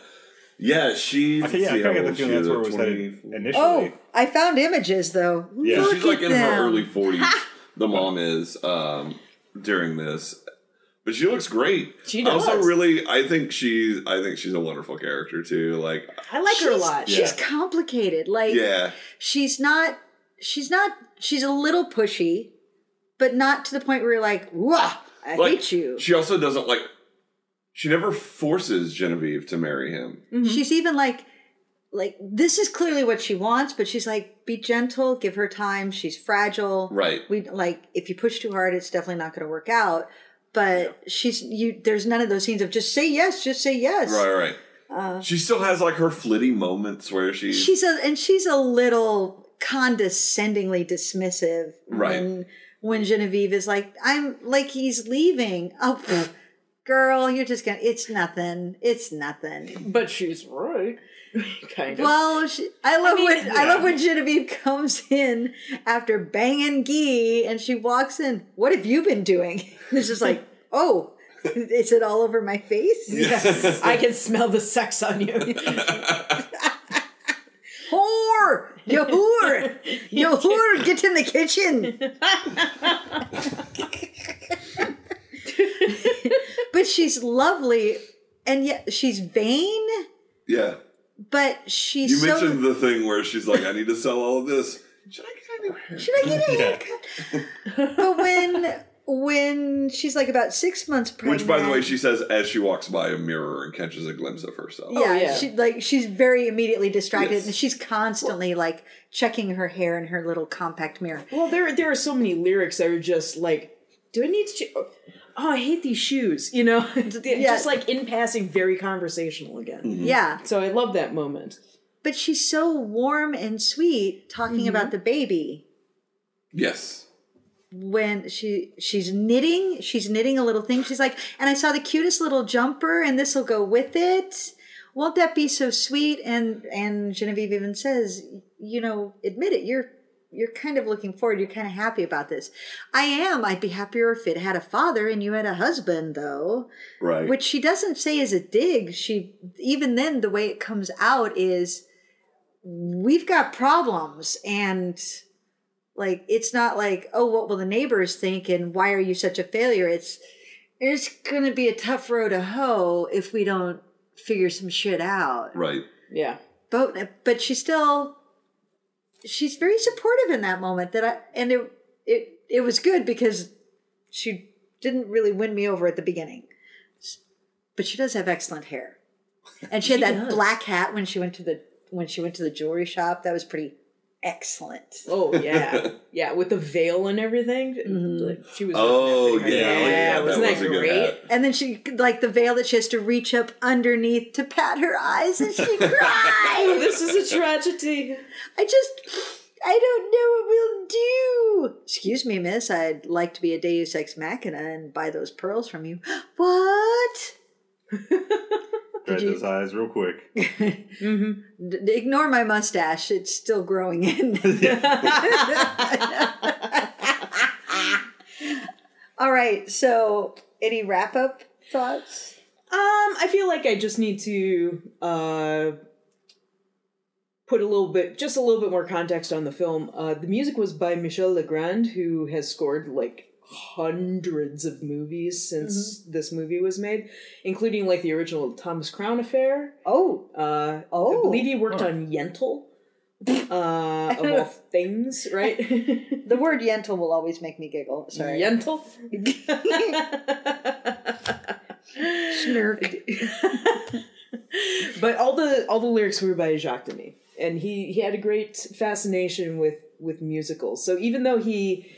yeah, she's. Okay, yeah, I let's kind of get the old feeling that's where it was headed 20 initially. Oh, I found images though. Yeah. Look she's like at in her early 40s. the mom is um, during this, but she looks great. She I also really, I think she's, I think she's a wonderful character too. Like, I like her a lot. She's complicated. Like yeah, she's not she's not she's a little pushy, but not to the point where you're like, wah, I like hate you. she also doesn't like. She never forces Genevieve to marry him. She's even like like this is clearly what she wants, but she's like, be gentle, give her time. She's fragile. Right. We like if you push too hard, it's definitely not going to work out. But she's you. There's none of those scenes of just say yes, just say yes. Right, right. she still has like her flitty moments where she's, Uh, She's a and she's a little condescendingly dismissive Right. when when Genevieve is like, I'm like he's leaving. Oh, pff, girl, you're just gonna. It's nothing. It's nothing. But she's right. kind of. Well, she, I love mean, when I love when Genevieve comes in after banging Guy, and she walks in. What have you been doing? It's just like, oh, is it all over my face? yes, I can smell the sex on you. Whore, you whore, you whore, get in the kitchen. but she's lovely, and yet she's vain. yeah. But she's You so. mentioned the thing where she's like, I need to sell all of this. Should I get a new hair? Should I get a Yeah. haircut? but when when she's like about six months pregnant, Which, by the way, she says as she walks by a mirror and catches a glimpse of herself. yeah, oh, yeah. she like she's very immediately distracted, Yes. and she's constantly like checking her hair in her little compact mirror. well, there there are so many lyrics that are just like, do I need to? ch- Oh, I hate these shoes. You know, just like in passing, very conversational again. Yeah, So I love that moment. but she's so warm and sweet talking Mm-hmm. about the baby. Yes. when she she's knitting she's knitting a little thing she's like and i saw the cutest little jumper and this will go with it won't that be so sweet? And and Genevieve even says, you know, admit it. You're you're kind of looking forward. You're kind of happy about this. I am. I'd be happier if it had a father and you had a husband, though. Right. Which she doesn't say is a dig. She even then the way it comes out is we've got problems and like it's not like oh what will the neighbors think and why are you such a failure it's it's gonna be a tough row to hoe if we don't figure some shit out right. Yeah. but but she still she's very supportive in that moment that i and it it it was good because she didn't really win me over at the beginning. But she does have excellent hair. And she had that does. black hat when she went to the when she went to the jewelry shop. That was pretty excellent Oh yeah, yeah, with the veil and everything. Mm-hmm. Like, she was. Oh yeah, Yeah, yeah, wasn't that that was a great? and then she like the veil that she has to reach up underneath to pat her eyes and she Oh, cries this is a tragedy. I just, I don't know what we'll do. Excuse me, miss. I'd like to be a Deus Ex Machina and buy those pearls from you. What? Tried you- those eyes real quick. Mm-hmm. D- d- ignore my mustache. It's still growing in. All right. So, any wrap up thoughts? Um, I feel like I just need to uh put a little bit, just a little bit more context on the film. Uh, the music was by Michel Legrand, who has scored like hundreds of movies since this movie was made, including like the original Thomas Crown Affair. Oh, Uh, Oh. I believe he worked on Yentl. Uh, of all things, right? the word Yentl will always make me giggle. Sorry. Yentl. Snurk. but all the all the lyrics were by Jacques Demy, and he he had a great fascination with with musicals. So even though he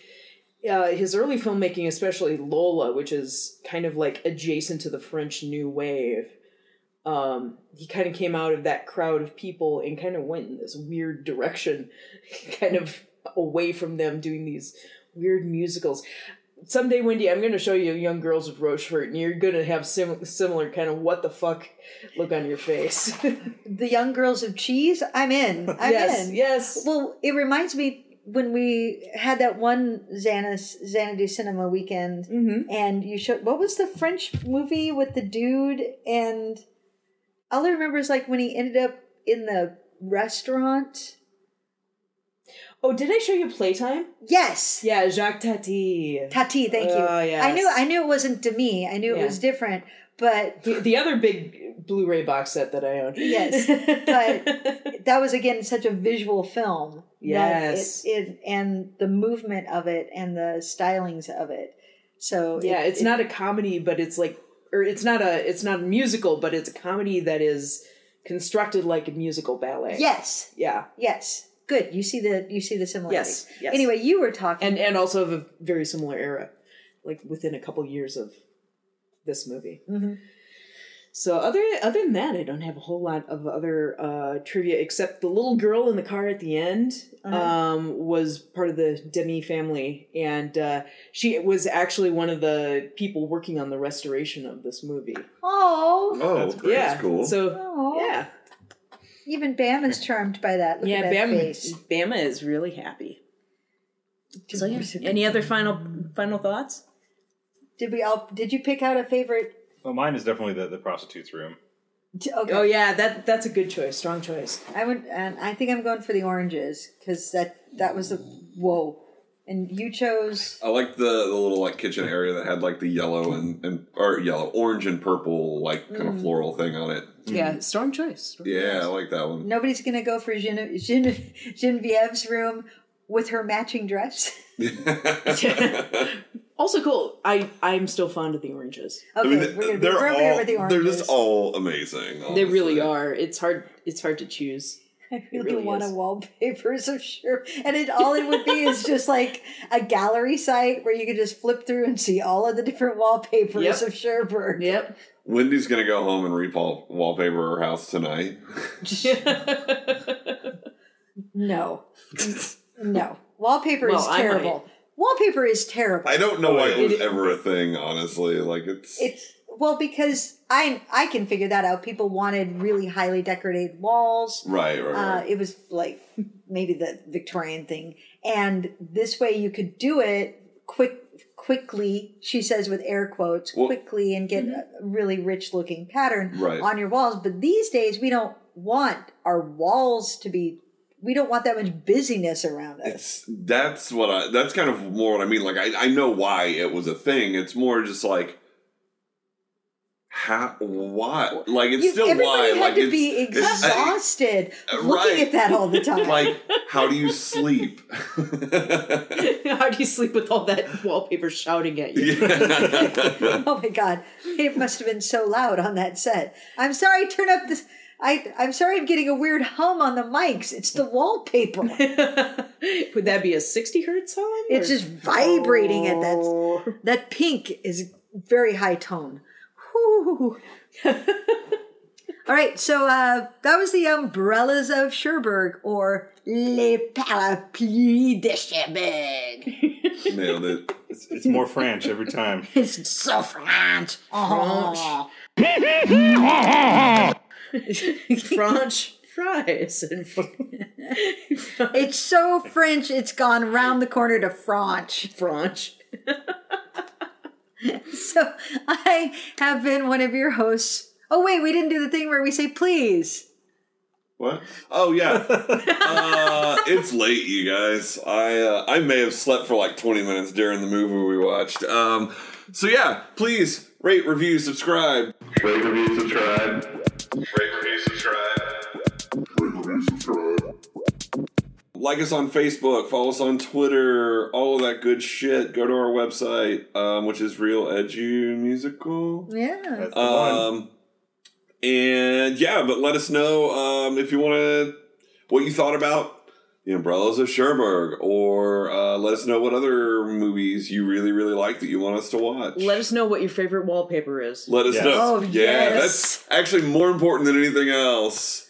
uh, his early filmmaking, especially Lola, which is kind of like adjacent to the French New Wave, um, he kind of came out of that crowd of people and kind of went in this weird direction, kind of away from them doing these weird musicals. Someday, Windy, I'm going to show you Young Girls of Rochefort, and you're going to have sim- similar kind of what the fuck look on your face. The Young Girls of Cheese. I'm in. I'm yes, in. yes. Well, it reminds me when we had that one Xanus Xanadu Cinema weekend, Mhm. and you showed what was the French movie with the dude, and all I remember is like when he ended up in the restaurant. Oh, did I show you Playtime? Yes, Yeah, Jacques Tati. Tati. Thank you. Oh, yes. I knew. I knew it wasn't Demy. I knew it was different, but The, the other big Blu-ray box set that I own. Yes, but that was again such a visual film. Yes. it, it and the movement of it and the stylings of it. So yeah, it- it's it- not a comedy, but it's like, or it's not a, it's not a musical, but it's a comedy that is constructed like a musical ballet. Yes, Yeah, yes, good. You see the you see the similarities. Yes, yes. Anyway, you were talking. and and also of a very similar era, like within a couple years of this movie. Mhm. So other other than that, I don't have a whole lot of other uh, trivia except the little girl in the car at the end Uh-huh. um, was part of the Demy family, and uh, she was actually one of the people working on the restoration of this movie. oh, Oh, That's that's, yeah, cool. So oh, yeah, Even Bam is charmed by that. Look yeah, at that Bama, face. Bama is really happy. So yeah, any other final final thoughts? Did we all? Did you pick out a favorite? Well, mine is definitely the, the prostitute's room. Okay. Oh yeah, that that's a good choice, strong choice. I would, and I think I'm going for the oranges because that that was the whoa. And you chose I like the, the little like kitchen area that had like the yellow and, and or yellow, orange and purple like kind Mm. of floral thing on it. Yeah, strong choice. Strong Yeah, I like that one. nobody's gonna go for Gene- Gene- Genevieve's room with her matching dress. Also cool. I I'm still fond of the oranges. Okay, I mean, we're gonna be they're we're over all here with the they're just all amazing. They really honestly. are. It's hard. It's hard to choose. I really, really want is. a wallpapers of sure, and it all it would be is just like a gallery site where you could just flip through and see all of the different wallpapers Yep. of Cherbourg. Yep. Windy's gonna go home and repal wallpaper her house tonight. No, no, wallpaper is Well, I terrible. Wallpaper is terrible. I don't know why it was It- ever a thing. Honestly, like it's It's well, because I I can figure that out. People wanted really highly decorated walls. Right, right, Uh, right. it was like maybe the Victorian thing, and this way you could do it quick, quickly. She says with air quotes, Well- quickly, and get a really rich looking pattern Right. on your walls. But these days we don't want our walls to be. We don't want that much busyness around us. It's that's what I that's kind of more what I mean. Like I, I know why it was a thing. It's more just like how why like it's You- still why had like to it's, be exhausted Uh, looking right. at that all the time. like how do you sleep? How do you sleep with all that wallpaper shouting at you? oh my god, it must have been so loud on that set. I'm sorry. Turn up this. I I'm sorry. I'm getting a weird hum on the mics. It's the wallpaper. Would that be a 60 hertz hum? It's or- just vibrating at that. That pink is very high tone. Whew. All right, so uh, that was the umbrellas of Cherbourg, or Les Parapluies de Cherbourg. Nailed it. It's, it's more French every time. It's so French. Oh. French fries. And It's so French, it's gone round the corner to French. French. So I have been one of your hosts. Oh, wait, we didn't do the thing where we say please. What? Oh yeah. uh, it's late, you guys. I uh, I may have slept for like twenty minutes during the movie we watched. Um, so yeah, please rate, review, subscribe. Rate, review, subscribe. Rate, Like us on Facebook, follow us on Twitter, all of that good shit. Go to our website, um, which is Reel Edu Musical. Yeah. That's the one. Um, and yeah, but let us know um, if you want to what you thought about the Umbrellas of Cherbourg, or uh, let us know what other movies you really really like that you want us to watch. Let us know what your favorite wallpaper is. Let us Yes. know. Oh, yeah, yes. that's actually more important than anything else.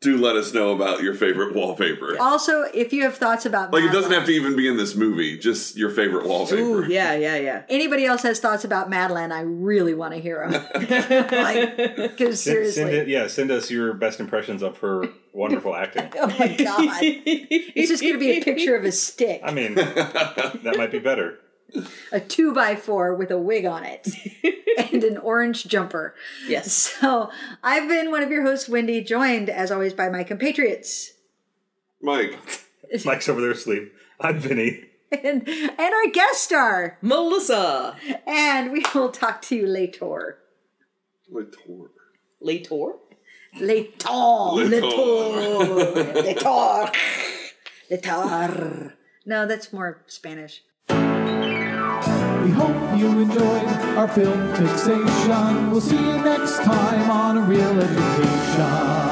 Do let us know about your favorite wallpaper. Also, if you have thoughts about Like it doesn't have to even be in this movie, just your favorite wallpaper. Ooh, yeah, yeah, yeah. Anybody else has thoughts about Madeline? I really want to hear them. like, because Send, seriously, send it, yeah, send us your best impressions of her wonderful acting. oh my god, it's just going to be a picture of a stick, I mean, that might be better. A two by four with a wig on it, and an orange jumper. Yes. So I've been one of your hosts, Windy, joined as always by my compatriots Mike, Mike's over there asleep. I'm Vinnie. and and our guest star, Melissa. and we will talk to you later. Latour. Lator? Later. Latour. Later. Later. No, that's more Spanish. Hope you enjoyed our film fixation. We'll see you next time on a Reel Education.